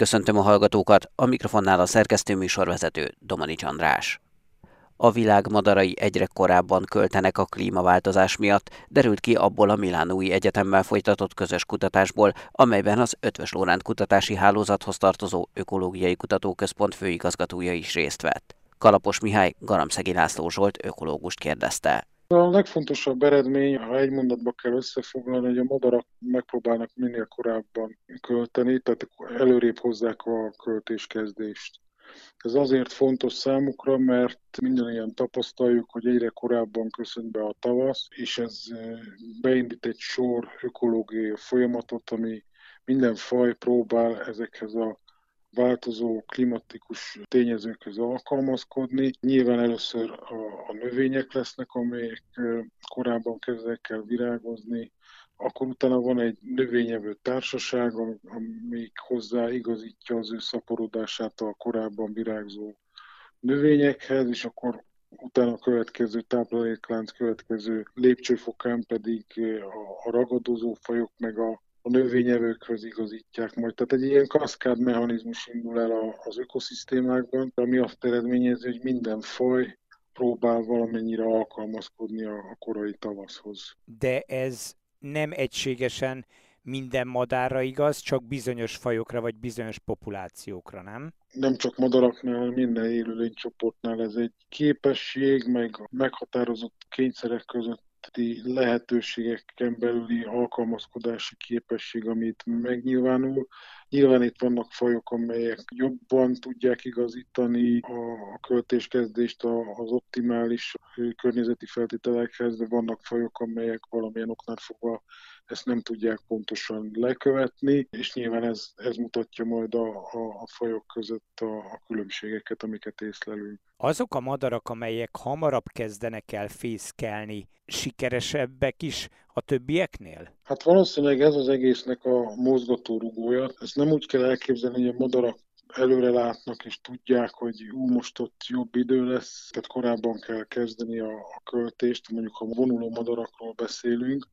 Köszöntöm a hallgatókat, a mikrofonnál a szerkesztő műsorvezető Domanics András. A világ madarai egyre korábban költenek a klímaváltozás miatt, derült ki abból a Milánói Egyetemmel folytatott közös kutatásból, amelyben az Ötvös Lóránt Kutatási Hálózathoz tartozó Ökológiai Kutatóközpont főigazgatója is részt vett. Kalapos Mihály Garamszegi László Zsolt ökológust kérdezte. A legfontosabb eredmény, ha egy mondatba kell összefoglalni, hogy a madarak megpróbálnak minél korábban költeni, tehát előrébb hozzák a költéskezdést. Ez azért fontos számukra, mert minden ilyen tapasztaljuk, hogy egyre korábban köszön be a tavasz, és ez beindít egy sor ökológiai folyamatot, ami minden faj próbál ezekhez a változó klimatikus tényezőkhöz alkalmazkodni. Nyilván először a, a növények lesznek, amelyek korábban kezdek el virágozni, akkor utána van egy növényevő társaság, hozzá igazítja az ő szaporodását a korábban virágzó növényekhez, és akkor utána a következő tápláléklánc következő lépcsőfokán pedig a ragadozó fajok meg a a növényevőkhöz igazítják majd. Tehát egy ilyen kaszkád mechanizmus indul el az ökoszisztémákban, ami azt eredményezi, hogy minden faj próbál valamennyire alkalmazkodni a korai tavaszhoz. De ez nem egységesen minden madárra igaz, csak bizonyos fajokra vagy bizonyos populációkra, nem? Nem csak madaraknál, minden élőlénycsoportnál ez egy képesség, meg meghatározott kényszerek között lehetőségeken belüli alkalmazkodási képesség, amit megnyilvánul. Nyilván itt vannak fajok, amelyek jobban tudják igazítani a költéskezdést az optimális környezeti feltételekhez, de vannak fajok, amelyek valamilyen oknál fogva ezt nem tudják pontosan lekövetni, és nyilván ez, ez mutatja majd a, a, a fajok között a, a különbségeket, amiket észlelünk. Azok a madarak, amelyek hamarabb kezdenek el fészkelni, sikeresebbek is a többieknél? Hát valószínűleg ez az egésznek a mozgató rugója. Ezt nem úgy kell elképzelni, hogy a madarak előre látnak és tudják, hogy ú, most ott jobb idő lesz, tehát korábban kell kezdeni a, a költést, mondjuk ha vonuló madarakról beszélünk,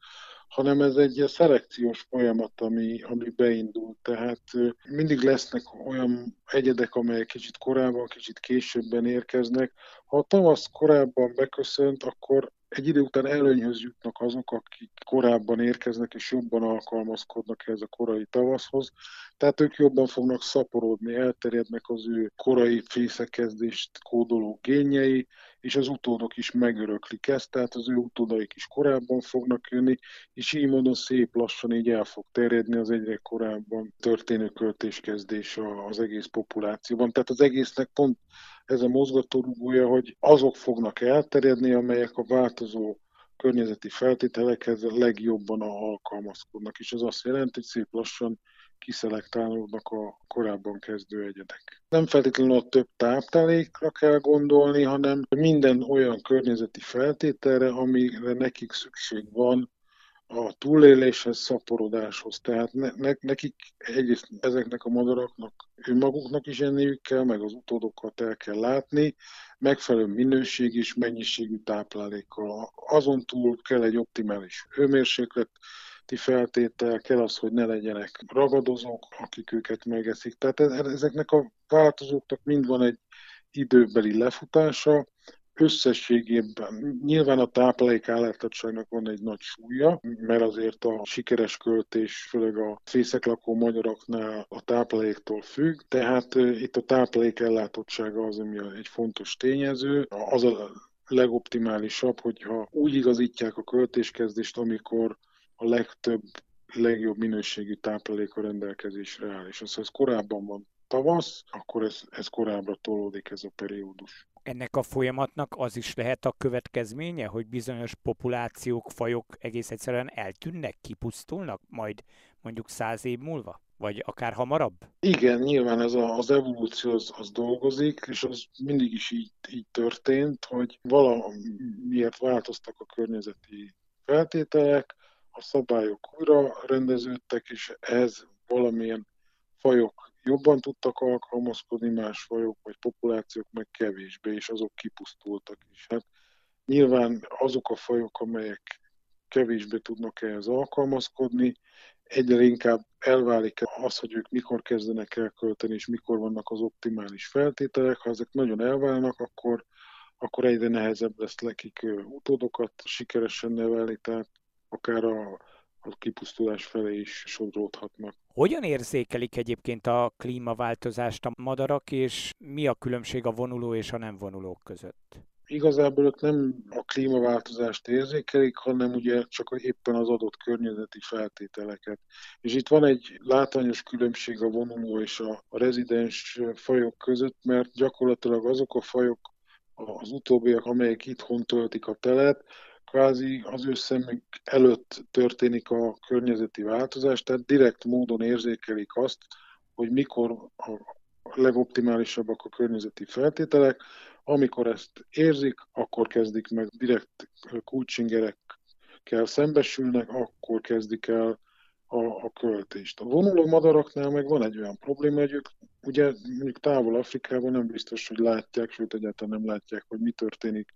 hanem ez egy szelekciós folyamat, ami, ami beindul. Tehát mindig lesznek olyan egyedek, amelyek kicsit korábban, kicsit későbben érkeznek. Ha a tavasz korábban beköszönt, akkor egy idő után előnyhöz jutnak azok, akik korábban érkeznek és jobban alkalmazkodnak ehhez a korai tavaszhoz, tehát ők jobban fognak szaporodni, elterjednek az ő korai fészekezdést kódoló génjei, és az utódok is megöröklik ezt, tehát az ő utódaik is korábban fognak jönni, és így módon szép lassan így el fog terjedni az egyre korábban történő költéskezdés az egész populációban. Tehát az egésznek pont ez a mozgatórugója, hogy azok fognak elterjedni, amelyek a változó környezeti feltételekhez legjobban alkalmazkodnak, és ez azt jelenti, hogy szép lassan kiszelektálódnak a korábban kezdő egyedek. Nem feltétlenül a több táplálékra kell gondolni, hanem minden olyan környezeti feltételre, amire nekik szükség van a túléléshez, szaporodáshoz. Tehát ne, ne, nekik egyrészt ezeknek a madaraknak önmaguknak is enniük kell, meg az utódokat el kell látni, megfelelő minőség és mennyiségű táplálékkal. Azon túl kell egy optimális hőmérséklet, feltétel, kell az, hogy ne legyenek ragadozók, akik őket megeszik. Tehát e- ezeknek a változóknak mind van egy időbeli lefutása, összességében nyilván a táplálékállátottságnak van egy nagy súlya, mert azért a sikeres költés, főleg a fészeklakó magyaroknál a tápláléktól függ, tehát itt a táplálékellátottsága az, ami egy fontos tényező. Az a legoptimálisabb, hogyha úgy igazítják a költéskezdést, amikor a legtöbb, legjobb minőségű táplálék a rendelkezésre áll. És az, ha ez korábban van tavasz, akkor ez, ez korábbra tolódik ez a periódus. Ennek a folyamatnak az is lehet a következménye, hogy bizonyos populációk, fajok egész egyszerűen eltűnnek, kipusztulnak, majd mondjuk száz év múlva? Vagy akár hamarabb? Igen, nyilván ez a, az evolúció az, az dolgozik, és az mindig is így, így történt, hogy valamiért változtak a környezeti feltételek, a szabályok újra rendeződtek, és ez valamilyen fajok jobban tudtak alkalmazkodni, más fajok vagy populációk meg kevésbé, és azok kipusztultak is. Hát nyilván azok a fajok, amelyek kevésbé tudnak ehhez alkalmazkodni, egyre inkább elválik az, hogy ők mikor kezdenek el költeni, és mikor vannak az optimális feltételek. Ha ezek nagyon elválnak, akkor, akkor egyre nehezebb lesz nekik utódokat sikeresen nevelni, tehát akár a, a kipusztulás felé is sodródhatnak. Hogyan érzékelik egyébként a klímaváltozást a madarak, és mi a különbség a vonuló és a nem vonulók között? Igazából ők nem a klímaváltozást érzékelik, hanem ugye csak éppen az adott környezeti feltételeket. És itt van egy látványos különbség a vonuló és a, a rezidens fajok között, mert gyakorlatilag azok a fajok, az utóbbiak, amelyek itthon töltik a telet, kvázi az ő szemük előtt történik a környezeti változás, tehát direkt módon érzékelik azt, hogy mikor a legoptimálisabbak a környezeti feltételek, amikor ezt érzik, akkor kezdik meg direkt kulcsingerekkel szembesülnek, akkor kezdik el a, a költést. A vonuló madaraknál meg van egy olyan probléma, hogy ők ugye mondjuk távol Afrikában nem biztos, hogy látják, sőt egyáltalán nem látják, hogy mi történik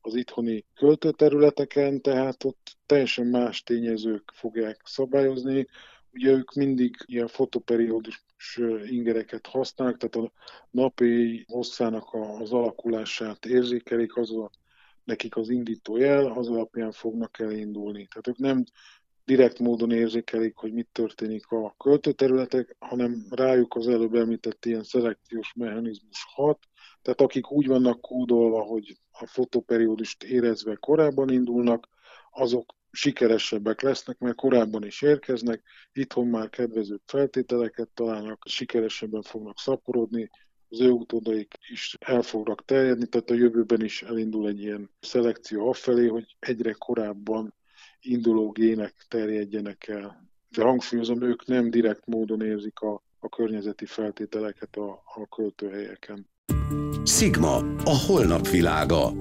az itthoni költőterületeken, tehát ott teljesen más tényezők fogják szabályozni. Ugye ők mindig ilyen fotoperiódus ingereket használnak, tehát a napi hosszának az alakulását érzékelik, az a, nekik az indító jel, az alapján fognak elindulni. Tehát ők nem direkt módon érzékelik, hogy mit történik a költőterületek, hanem rájuk az előbb említett ilyen szelekciós mechanizmus hat, tehát akik úgy vannak kódolva, hogy a fotoperiódust érezve korábban indulnak, azok sikeresebbek lesznek, mert korábban is érkeznek, itthon már kedvező feltételeket találnak, sikeresebben fognak szaporodni, az ő utódaik is el fognak terjedni, tehát a jövőben is elindul egy ilyen szelekció afelé, hogy egyre korábban induló gének terjedjenek el. De hangsúlyozom, ők nem direkt módon érzik a, a környezeti feltételeket a, a költőhelyeken. Sigma, a holnap világa.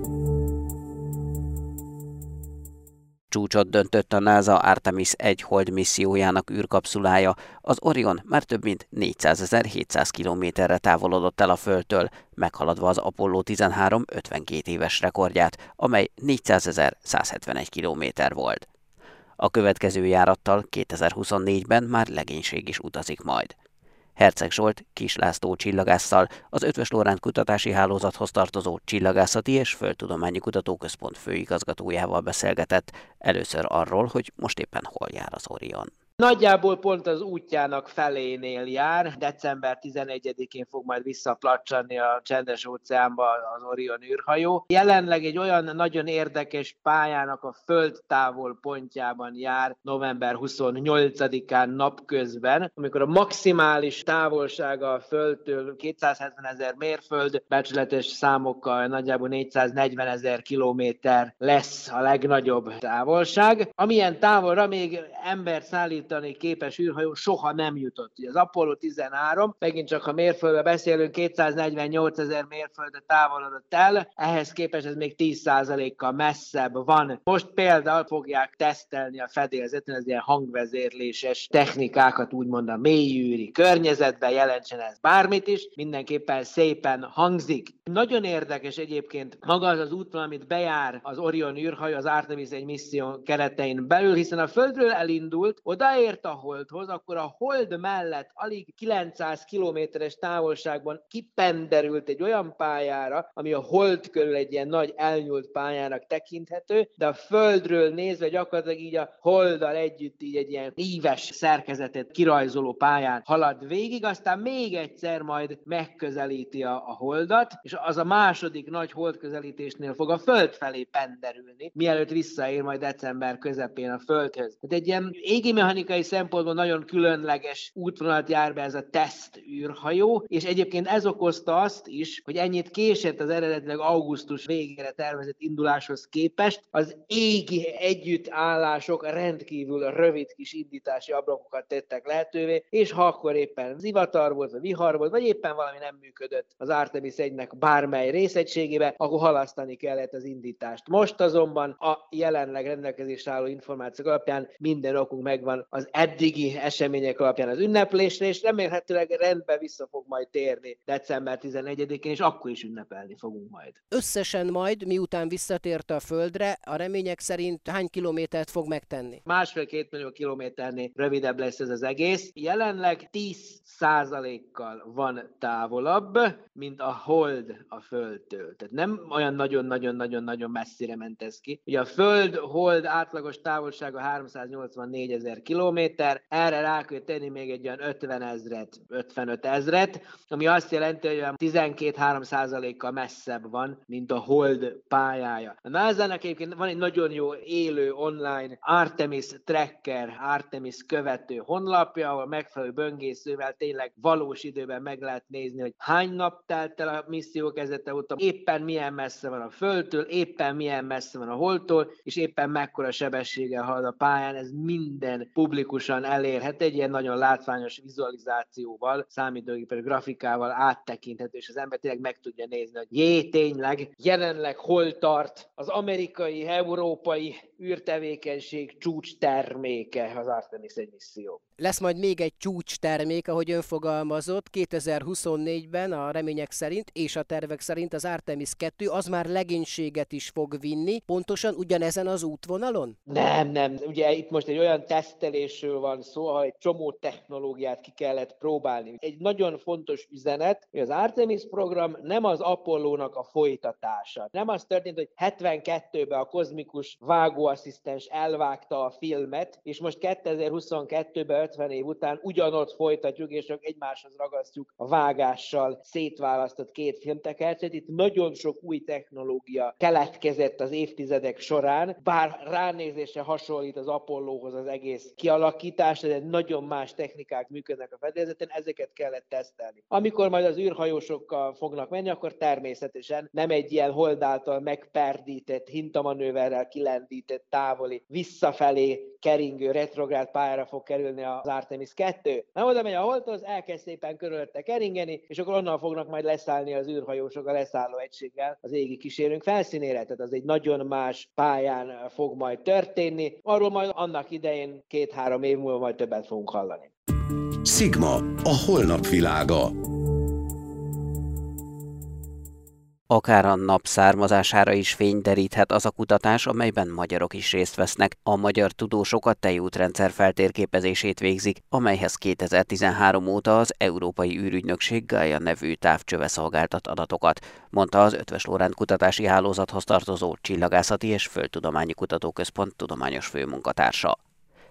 Csúcsot döntött a NASA Artemis 1 hold missziójának űrkapszulája, az Orion már több mint 400.700 kilométerre távolodott el a Földtől, meghaladva az Apollo 13 52 éves rekordját, amely 400.171 kilométer volt. A következő járattal 2024-ben már legénység is utazik majd. Herceg Zsolt Kis László csillagásszal, az Ötvös Lóránt Kutatási Hálózathoz tartozó Csillagászati és Földtudományi Kutatóközpont főigazgatójával beszélgetett, először arról, hogy most éppen hol jár az Orion. Nagyjából pont az útjának felénél jár. December 11-én fog majd visszaplacsanni a csendes óceánba az Orion űrhajó. Jelenleg egy olyan nagyon érdekes pályának a föld távol pontjában jár november 28-án napközben, amikor a maximális távolsága a Földtől 270 ezer mérföld, becsületes számokkal nagyjából 440 ezer kilométer lesz a legnagyobb távolság. Amilyen távolra még ember szállít szállítani képes űrhajó soha nem jutott. Ugye az Apollo 13, megint csak ha mérföldre beszélünk, 248 ezer mérföldre távolodott el, ehhez képest ez még 10%-kal messzebb van. Most például fogják tesztelni a fedélzeten az ilyen hangvezérléses technikákat, úgymond a mélyűri környezetben, jelentsen ez bármit is, mindenképpen szépen hangzik. Nagyon érdekes egyébként maga az az útvonal, amit bejár az Orion űrhajó az Artemis egy misszió keretein belül, hiszen a Földről elindult, oda odaért a holdhoz, akkor a hold mellett alig 900 kilométeres távolságban kipenderült egy olyan pályára, ami a hold körül egy ilyen nagy elnyúlt pályának tekinthető, de a földről nézve gyakorlatilag így a holddal együtt így egy ilyen íves szerkezetet kirajzoló pályán halad végig, aztán még egyszer majd megközelíti a, a holdat, és az a második nagy holdközelítésnél fog a föld felé penderülni, mielőtt visszaér majd december közepén a földhöz. Tehát egy ilyen égi technikai szempontból nagyon különleges útvonalat jár be ez a teszt űrhajó, és egyébként ez okozta azt is, hogy ennyit késett az eredetileg augusztus végére tervezett induláshoz képest. Az égi együttállások rendkívül rövid kis indítási ablakokat tettek lehetővé, és ha akkor éppen zivatar volt, vagy vihar volt, vagy éppen valami nem működött az Artemis 1-nek bármely részegységébe, akkor halasztani kellett az indítást. Most azonban a jelenleg rendelkezésre álló információk alapján minden okunk megvan az eddigi események alapján az ünneplésre, és remélhetőleg rendbe vissza fog majd térni december 11-én, és akkor is ünnepelni fogunk majd. Összesen majd, miután visszatért a Földre, a remények szerint hány kilométert fog megtenni? Másfél-két millió kilométernél rövidebb lesz ez az egész. Jelenleg 10 százalékkal van távolabb, mint a hold a Földtől. Tehát nem olyan nagyon-nagyon-nagyon-nagyon messzire ment ez ki. Ugye a Föld-hold átlagos távolsága 384 ezer kilométer, erre rá kell tenni még egy olyan 50 ezret, 55 ezret, ami azt jelenti, hogy olyan 12-3 százalékkal messzebb van, mint a hold pályája. A NASA-nak egyébként van egy nagyon jó élő online Artemis tracker, Artemis követő honlapja, ahol megfelelő böngészővel tényleg valós időben meg lehet nézni, hogy hány nap telt el a misszió kezdete óta, éppen milyen messze van a Földtől, éppen milyen messze van a Holdtól, és éppen mekkora sebességgel halad a pályán, ez minden publikusan elérhet egy ilyen nagyon látványos vizualizációval, számítógépes grafikával áttekinthető, és az ember tényleg meg tudja nézni, hogy jé, tényleg, jelenleg hol tart az amerikai, európai űrtevékenység csúcs terméke az Artemis egy misszió. Lesz majd még egy csúcs termék, ahogy ön fogalmazott, 2024-ben a remények szerint és a tervek szerint az Artemis 2 az már legénységet is fog vinni, pontosan ugyanezen az útvonalon? Nem, nem. Ugye itt most egy olyan tesztelésről van szó, ahol egy csomó technológiát ki kellett próbálni. Egy nagyon fontos üzenet, hogy az Artemis program nem az Apollónak a folytatása. Nem az történt, hogy 72-ben a kozmikus vágóasszisztens elvágta a filmet, és most 2022-ben 50 év után ugyanott folytatjuk, és csak egymáshoz ragasztjuk a vágással szétválasztott két filmtekercset. Itt nagyon sok új technológia keletkezett az évtizedek során, bár ránézésre hasonlít az Apollóhoz az egész kialakítás, de nagyon más technikák működnek a fedélzeten, ezeket kellett tesztelni. Amikor majd az űrhajósokkal fognak menni, akkor természetesen nem egy ilyen holdáltal megperdített, hintamanőverrel kilendített, távoli, visszafelé keringő retrográd pályára fog kerülni az Artemis 2. Nem oda megy a holdhoz, elkezd szépen körülötte keringeni, és akkor onnan fognak majd leszállni az űrhajósok a leszálló egységgel az égi kísérőnk felszínére. Tehát az egy nagyon más pályán fog majd történni. Arról majd annak idején két-három év múlva majd többet fogunk hallani. Sigma, a holnap világa. Akár a nap származására is fény deríthet az a kutatás, amelyben magyarok is részt vesznek. A magyar tudósok a tejútrendszer feltérképezését végzik, amelyhez 2013 óta az Európai űrügynökség Gaia nevű távcsöve szolgáltat adatokat, mondta az Ötves Lórend kutatási hálózathoz tartozó Csillagászati és Földtudományi Kutatóközpont tudományos főmunkatársa.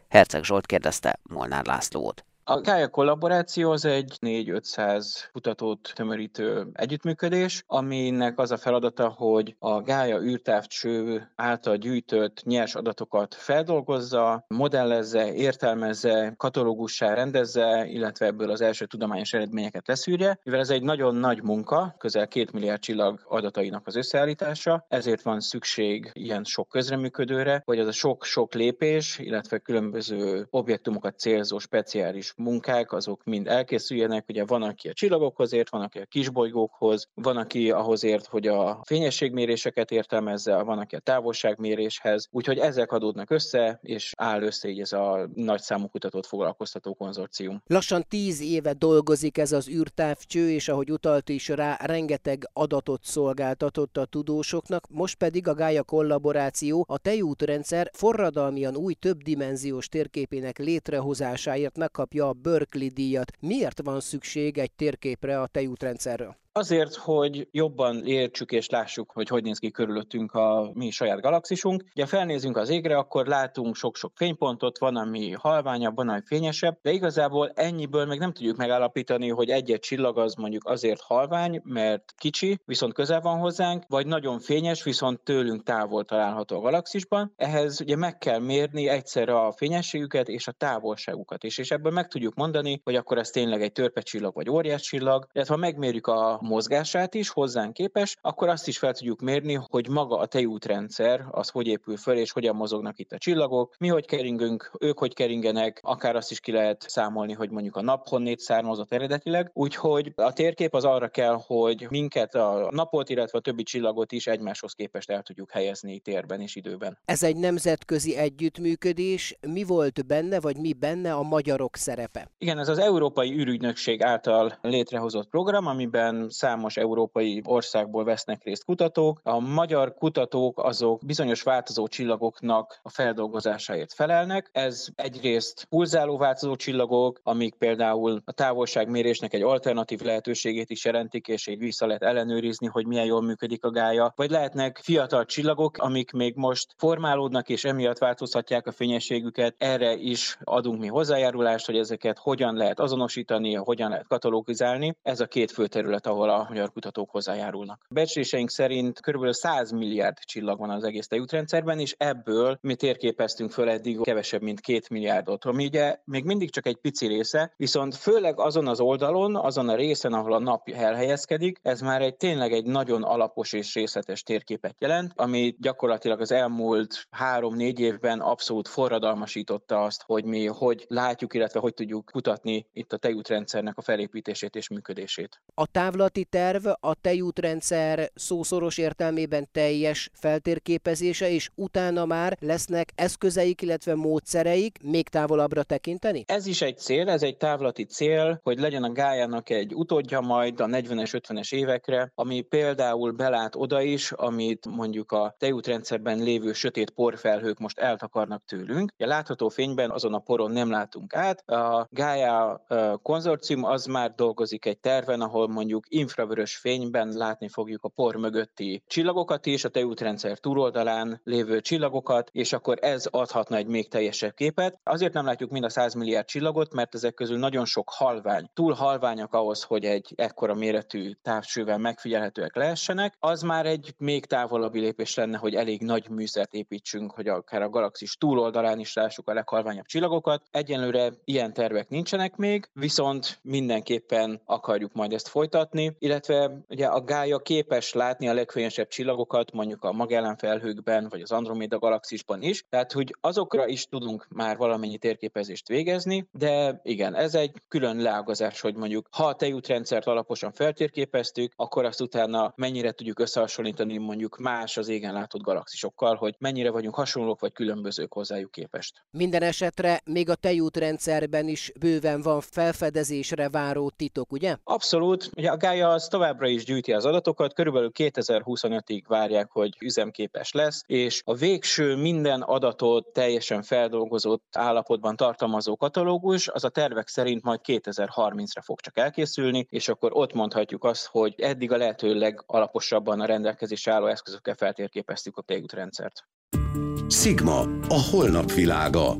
Herceg Zsolt kérdezte Molnár Lászlót. A Gaia kollaboráció az egy 4-500 kutatót tömörítő együttműködés, aminek az a feladata, hogy a Gaia űrtávcső által gyűjtött nyers adatokat feldolgozza, modellezze, értelmezze, katalógussá rendezze, illetve ebből az első tudományos eredményeket leszűrje. Mivel ez egy nagyon nagy munka, közel két milliárd csillag adatainak az összeállítása, ezért van szükség ilyen sok közreműködőre, hogy az a sok-sok lépés, illetve különböző objektumokat célzó speciális munkák, azok mind elkészüljenek. Ugye van, aki a csillagokhoz ért, van, aki a kisbolygókhoz, van, aki ahhoz ért, hogy a fényességméréseket értelmezze, van, aki a távolságméréshez. Úgyhogy ezek adódnak össze, és áll össze így ez a nagy számú kutatót foglalkoztató konzorcium. Lassan tíz éve dolgozik ez az űrtávcső, és ahogy utalt is rá, rengeteg adatot szolgáltatott a tudósoknak, most pedig a Gaia kollaboráció a tejútrendszer forradalmian új többdimenziós térképének létrehozásáért megkapja a Berkeley díjat. Miért van szükség egy térképre a tejútrendszerről? Azért, hogy jobban értsük és lássuk, hogy hogy néz ki körülöttünk a mi saját galaxisunk. Ugye felnézünk az égre, akkor látunk sok-sok fénypontot, van, ami halványabb, van, ami fényesebb, de igazából ennyiből meg nem tudjuk megállapítani, hogy egy-egy csillag az mondjuk azért halvány, mert kicsi, viszont közel van hozzánk, vagy nagyon fényes, viszont tőlünk távol található a galaxisban. Ehhez ugye meg kell mérni egyszerre a fényességüket és a távolságukat is, és ebből meg tudjuk mondani, hogy akkor ez tényleg egy törpecsillag vagy óriás csillag, illetve ha megmérjük a a mozgását is hozzánk képes, akkor azt is fel tudjuk mérni, hogy maga a tejútrendszer az hogy épül föl, és hogyan mozognak itt a csillagok, mi hogy keringünk, ők hogy keringenek, akár azt is ki lehet számolni, hogy mondjuk a nap honnét származott eredetileg. Úgyhogy a térkép az arra kell, hogy minket a napot, illetve a többi csillagot is egymáshoz képest el tudjuk helyezni térben és időben. Ez egy nemzetközi együttműködés. Mi volt benne, vagy mi benne a magyarok szerepe? Igen, ez az Európai űrügynökség által létrehozott program, amiben számos európai országból vesznek részt kutatók. A magyar kutatók azok bizonyos változó csillagoknak a feldolgozásáért felelnek. Ez egyrészt pulzáló változó csillagok, amik például a távolságmérésnek egy alternatív lehetőségét is jelentik, és így vissza lehet ellenőrizni, hogy milyen jól működik a gája. Vagy lehetnek fiatal csillagok, amik még most formálódnak, és emiatt változhatják a fényességüket. Erre is adunk mi hozzájárulást, hogy ezeket hogyan lehet azonosítani, hogyan lehet katalogizálni. Ez a két fő terület, ahol a magyar kutatók hozzájárulnak. Becsléseink szerint kb. 100 milliárd csillag van az egész tejútrendszerben, és ebből mi térképeztünk föl eddig kevesebb, mint 2 milliárdot, ami ugye még mindig csak egy pici része, viszont főleg azon az oldalon, azon a részen, ahol a nap elhelyezkedik, ez már egy tényleg egy nagyon alapos és részletes térképet jelent, ami gyakorlatilag az elmúlt három-négy évben abszolút forradalmasította azt, hogy mi hogy látjuk, illetve hogy tudjuk kutatni itt a tejútrendszernek a felépítését és működését. A távlati terv a tejútrendszer szószoros értelmében teljes feltérképezése, és utána már lesznek eszközeik, illetve módszereik még távolabbra tekinteni? Ez is egy cél, ez egy távlati cél, hogy legyen a gájának egy utódja majd a 40-es, 50-es évekre, ami például belát oda is, amit mondjuk a tejútrendszerben lévő sötét porfelhők most eltakarnak tőlünk. A látható fényben azon a poron nem látunk át. A Gaia konzorcium az már dolgozik egy terven, ahol mondjuk infravörös fényben látni fogjuk a por mögötti csillagokat is, a tejútrendszer túloldalán lévő csillagokat, és akkor ez adhatna egy még teljesebb képet. Azért nem látjuk mind a 100 milliárd csillagot, mert ezek közül nagyon sok halvány. Túl halványak ahhoz, hogy egy ekkora méretű távcsővel megfigyelhetőek lehessenek. Az már egy még távolabbi lépés lenne, hogy elég nagy műszert építsünk, hogy akár a galaxis túloldalán is lássuk a leghalványabb csillagokat. Egyenlőre ilyen tervek nincsenek még, viszont mindenképpen akarjuk majd ezt folytatni, illetve ugye a Gaia képes látni a legfényesebb csillagokat, mondjuk a Magellan felhőkben, vagy az Andromeda galaxisban is, tehát hogy azokra is tudunk már valamennyi térképezést végezni, de igen, ez egy külön leágazás, hogy mondjuk ha a tejútrendszert alaposan feltérképeztük, akkor azt utána mennyire tudjuk összehasonlítani mondjuk más az égen látott galaxisokkal, hogy mennyire vagyunk hasonlók vagy különbözők hozzájuk képest. Minden esetre még a tejútrendszerben is bőven van felfedezésre váró titok, ugye? Abszolút. Ugye a Gaia az továbbra is gyűjti az adatokat, körülbelül 2025-ig várják, hogy üzemképes lesz, és a végső minden adatot teljesen feldolgozott állapotban tartalmazó katalógus, az a tervek szerint majd 2030-ra fog csak elkészülni, és akkor ott mondhatjuk azt, hogy eddig a lehető legalaposabban a rendelkezésre álló eszközökkel feltérképeztük a tégútrendszert. Sigma, a holnap világa.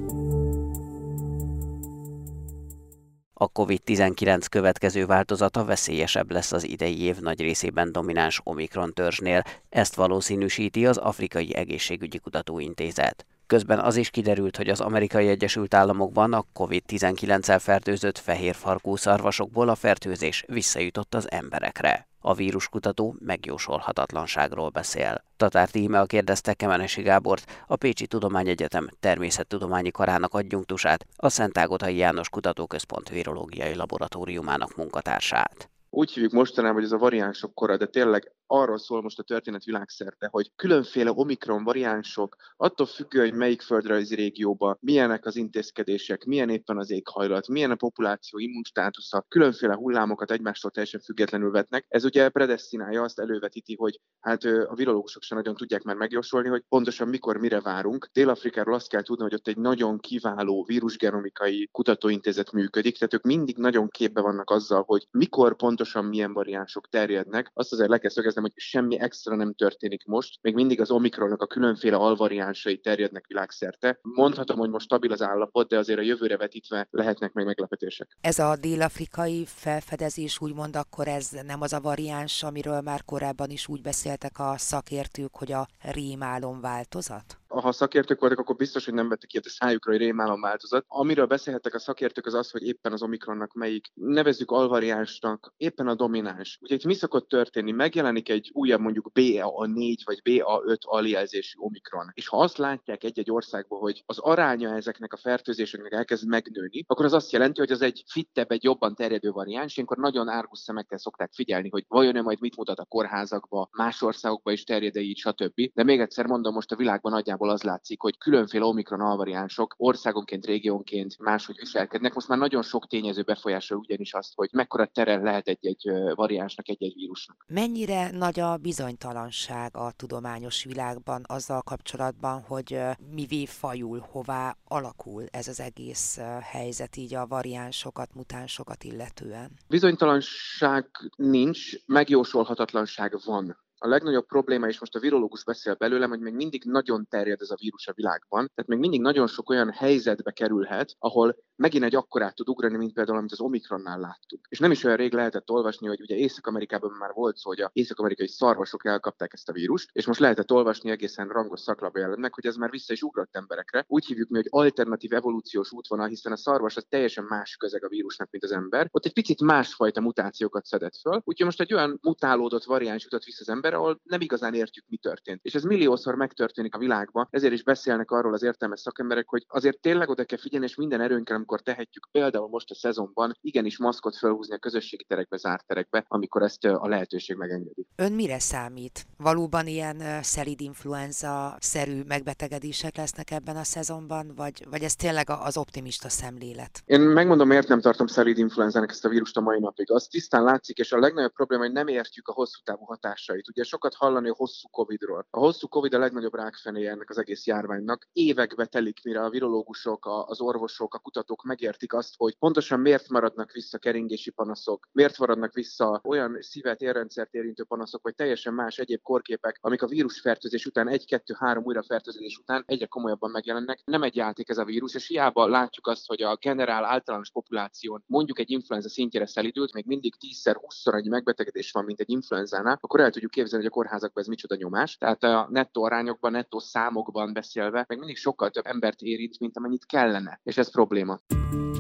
A COVID-19 következő változata veszélyesebb lesz az idei év nagy részében domináns Omikron törzsnél, ezt valószínűsíti az Afrikai Egészségügyi Kutatóintézet. Közben az is kiderült, hogy az amerikai Egyesült Államokban a COVID-19-el fertőzött fehér farkú szarvasokból a fertőzés visszajutott az emberekre. A víruskutató megjósolhatatlanságról beszél. Tatár Tímea kérdezte Kemenesi Gábort, a Pécsi Tudományegyetem természettudományi karának adjunktusát, a Szent Ágotai János Kutatóközpont virológiai laboratóriumának munkatársát úgy hívjuk mostanában, hogy ez a variánsok kora, de tényleg arról szól most a történet világszerte, hogy különféle omikron variánsok, attól függően, hogy melyik földrajzi régióban milyenek az intézkedések, milyen éppen az éghajlat, milyen a populáció immunstátusza, különféle hullámokat egymástól teljesen függetlenül vetnek. Ez ugye predestinálja, azt elővetíti, hogy hát a virológusok sem nagyon tudják már megjósolni, hogy pontosan mikor mire várunk. Dél-Afrikáról azt kell tudni, hogy ott egy nagyon kiváló vírusgenomikai kutatóintézet működik, tehát ők mindig nagyon képbe vannak azzal, hogy mikor pontosan milyen variánsok terjednek. Azt azért le kell hogy semmi extra nem történik most. Még mindig az omikronnak a különféle alvariánsai terjednek világszerte. Mondhatom, hogy most stabil az állapot, de azért a jövőre vetítve lehetnek még meglepetések. Ez a dél-afrikai felfedezés, úgymond akkor ez nem az a variáns, amiről már korábban is úgy beszéltek a szakértők, hogy a rémálom változat? Ha szakértők voltak, akkor biztos, hogy nem vettek ilyet a szájukra, hogy rémálom változat. Amiről beszélhettek a szakértők az az, hogy éppen az Omikronnak melyik, nevezzük alvariánsnak, éppen a domináns. Ugye itt mi szokott történni? Megjelenik egy újabb mondjuk BA4 vagy BA5 aljelzésű Omikron. És ha azt látják egy-egy országban, hogy az aránya ezeknek a fertőzéseknek elkezd megnőni, akkor az azt jelenti, hogy az egy fittebb, egy jobban terjedő variáns, ilyenkor nagyon árgus szemekkel szokták figyelni, hogy vajon-e majd mit mutat a kórházakba, más országokba is terjed így, stb. De még egyszer mondom, most a világban nagyjából az látszik, hogy különféle omikron alvariánsok országonként, régiónként máshogy viselkednek. Most már nagyon sok tényező befolyásolja ugyanis azt, hogy mekkora tere lehet egy-egy variánsnak, egy-egy vírusnak. Mennyire nagy a bizonytalanság a tudományos világban azzal kapcsolatban, hogy mivé fajul, hová alakul ez az egész helyzet így a variánsokat, mutánsokat illetően? Bizonytalanság nincs, megjósolhatatlanság van. A legnagyobb probléma, és most a virológus beszél belőlem, hogy még mindig nagyon terjed ez a vírus a világban, tehát még mindig nagyon sok olyan helyzetbe kerülhet, ahol megint egy akkorát tud ugrani, mint például, amit az Omikronnál láttuk. És nem is olyan rég lehetett olvasni, hogy ugye Észak-Amerikában már volt szó, hogy a észak-amerikai szarvasok elkapták ezt a vírust, és most lehetett olvasni egészen rangos szaklapja jelennek, hogy ez már vissza is ugrott emberekre. Úgy hívjuk mi, hogy alternatív evolúciós útvonal, hiszen a szarvas az teljesen más közeg a vírusnak, mint az ember. Ott egy picit másfajta mutációkat szedett föl. Úgyhogy most egy olyan mutálódott variáns jutott vissza az ember, ahol nem igazán értjük, mi történt. És ez milliószor megtörténik a világban, ezért is beszélnek arról az értelmes szakemberek, hogy azért tényleg oda kell figyelni, és minden erőnkkel, amikor tehetjük, például most a szezonban, igenis maszkot felhúzni a közösségi terekbe, zárt terekbe, amikor ezt a lehetőség megengedi. Ön mire számít? Valóban ilyen szelid influenza-szerű megbetegedések lesznek ebben a szezonban, vagy, vagy ez tényleg az optimista szemlélet? Én megmondom, miért nem tartom szelid influenzának ezt a vírust a mai napig. Az tisztán látszik, és a legnagyobb probléma, hogy nem értjük a hosszú távú hatásait. Ugye sokat hallani a hosszú Covid-ról. A hosszú Covid a legnagyobb rákfenéje ennek az egész járványnak. Évekbe telik, mire a virológusok, az orvosok, a kutatók megértik azt, hogy pontosan miért maradnak vissza keringési panaszok, miért maradnak vissza olyan szívet, érrendszert érintő panaszok, vagy teljesen más egyéb korképek, amik a vírusfertőzés után, egy-kettő-három újrafertőzés után egyre komolyabban megjelennek. Nem egy játék ez a vírus, és hiába látjuk azt, hogy a generál általános populáción mondjuk egy influenza szintjére szelidült, még mindig 10-20-szor annyi megbetegedés van, mint egy influenzánál, akkor el tudjuk képzelni, hogy a kórházakban ez micsoda nyomás. Tehát a nettó arányokban, nettó számokban beszélve, meg mindig sokkal több embert érint, mint amennyit kellene. És ez probléma.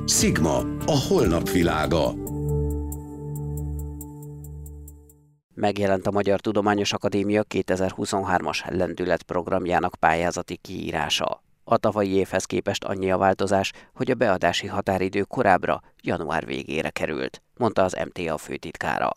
Sigma, a holnap világa. Megjelent a Magyar Tudományos Akadémia 2023-as lendület programjának pályázati kiírása. A tavalyi évhez képest annyi a változás, hogy a beadási határidő korábbra, január végére került, mondta az MTA főtitkára.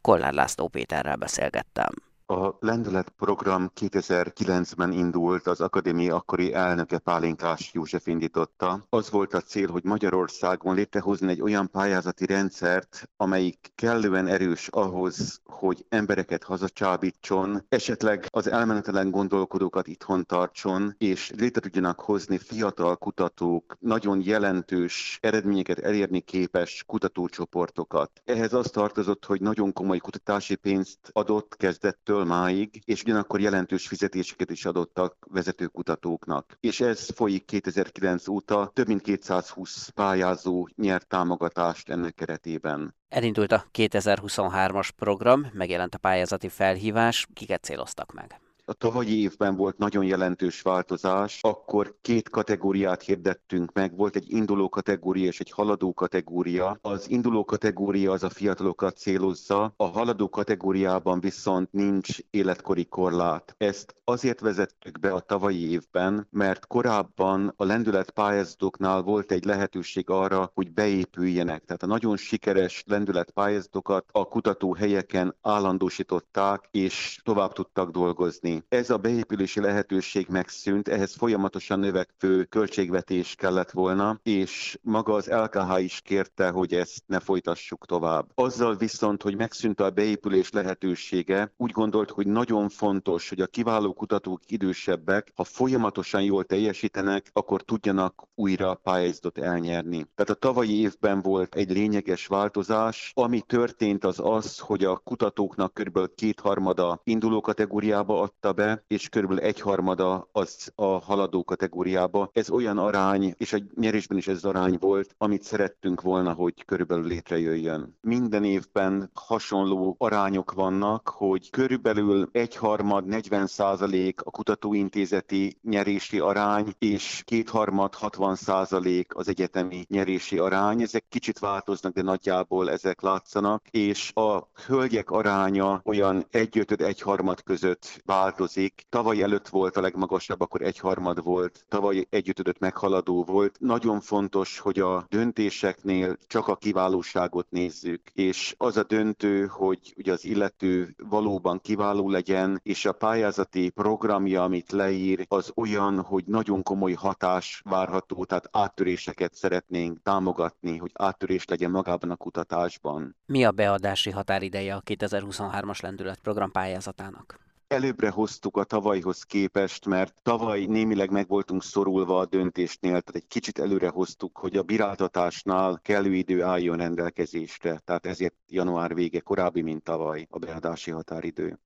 Kollár László Péterrel beszélgettem. A Lendület program 2009-ben indult, az akadémia akkori elnöke Pálinkás József indította. Az volt a cél, hogy Magyarországon létrehozni egy olyan pályázati rendszert, amelyik kellően erős ahhoz, hogy embereket hazacsábítson, esetleg az elmenetelen gondolkodókat itthon tartson, és létre tudjanak hozni fiatal kutatók, nagyon jelentős eredményeket elérni képes kutatócsoportokat. Ehhez az tartozott, hogy nagyon komoly kutatási pénzt adott kezdettől, kezdettől máig, és ugyanakkor jelentős fizetéseket is adottak vezető kutatóknak. És ez folyik 2009 óta, több mint 220 pályázó nyert támogatást ennek keretében. Elindult a 2023-as program, megjelent a pályázati felhívás, kiket céloztak meg? A tavalyi évben volt nagyon jelentős változás, akkor két kategóriát hirdettünk meg, volt egy induló kategória és egy haladó kategória. Az induló kategória az a fiatalokat célozza, a haladó kategóriában viszont nincs életkori korlát. Ezt azért vezettük be a tavalyi évben, mert korábban a lendület pályázatoknál volt egy lehetőség arra, hogy beépüljenek. Tehát a nagyon sikeres lendület pályázatokat a kutatóhelyeken állandósították, és tovább tudtak dolgozni. Ez a beépülési lehetőség megszűnt, ehhez folyamatosan növekvő költségvetés kellett volna, és maga az LKH is kérte, hogy ezt ne folytassuk tovább. Azzal viszont, hogy megszűnt a beépülés lehetősége, úgy gondolt, hogy nagyon fontos, hogy a kiváló kutatók idősebbek, ha folyamatosan jól teljesítenek, akkor tudjanak újra pályázatot elnyerni. Tehát a tavalyi évben volt egy lényeges változás. Ami történt az az, hogy a kutatóknak kb. kétharmada induló kategóriába adta mutatta be, és körülbelül egyharmada az a haladó kategóriába. Ez olyan arány, és a nyerésben is ez arány volt, amit szerettünk volna, hogy körülbelül létrejöjjön. Minden évben hasonló arányok vannak, hogy körülbelül egyharmad, 40 százalék a kutatóintézeti nyerési arány, és kétharmad, 60 százalék az egyetemi nyerési arány. Ezek kicsit változnak, de nagyjából ezek látszanak, és a hölgyek aránya olyan egyötöd, egyharmad között változik. Tavaly előtt volt a legmagasabb, akkor egyharmad volt, tavaly egyötödöt meghaladó volt. Nagyon fontos, hogy a döntéseknél csak a kiválóságot nézzük, és az a döntő, hogy ugye az illető valóban kiváló legyen, és a pályázati programja, amit leír, az olyan, hogy nagyon komoly hatás várható, tehát áttöréseket szeretnénk támogatni, hogy áttörés legyen magában a kutatásban. Mi a beadási határideje a 2023-as lendületprogram pályázatának? Előbbre hoztuk a tavalyhoz képest, mert tavaly némileg meg voltunk szorulva a döntésnél, tehát egy kicsit előre hoztuk, hogy a bíráltatásnál kellő idő álljon rendelkezésre, tehát ezért január vége korábbi, mint tavaly a beadási határidő.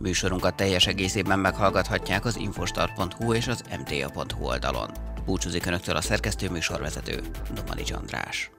Műsorunkat teljes egészében meghallgathatják az infostart.hu és az mta.hu oldalon. Búcsúzik Önöktől a szerkesztő műsorvezető, Domani András.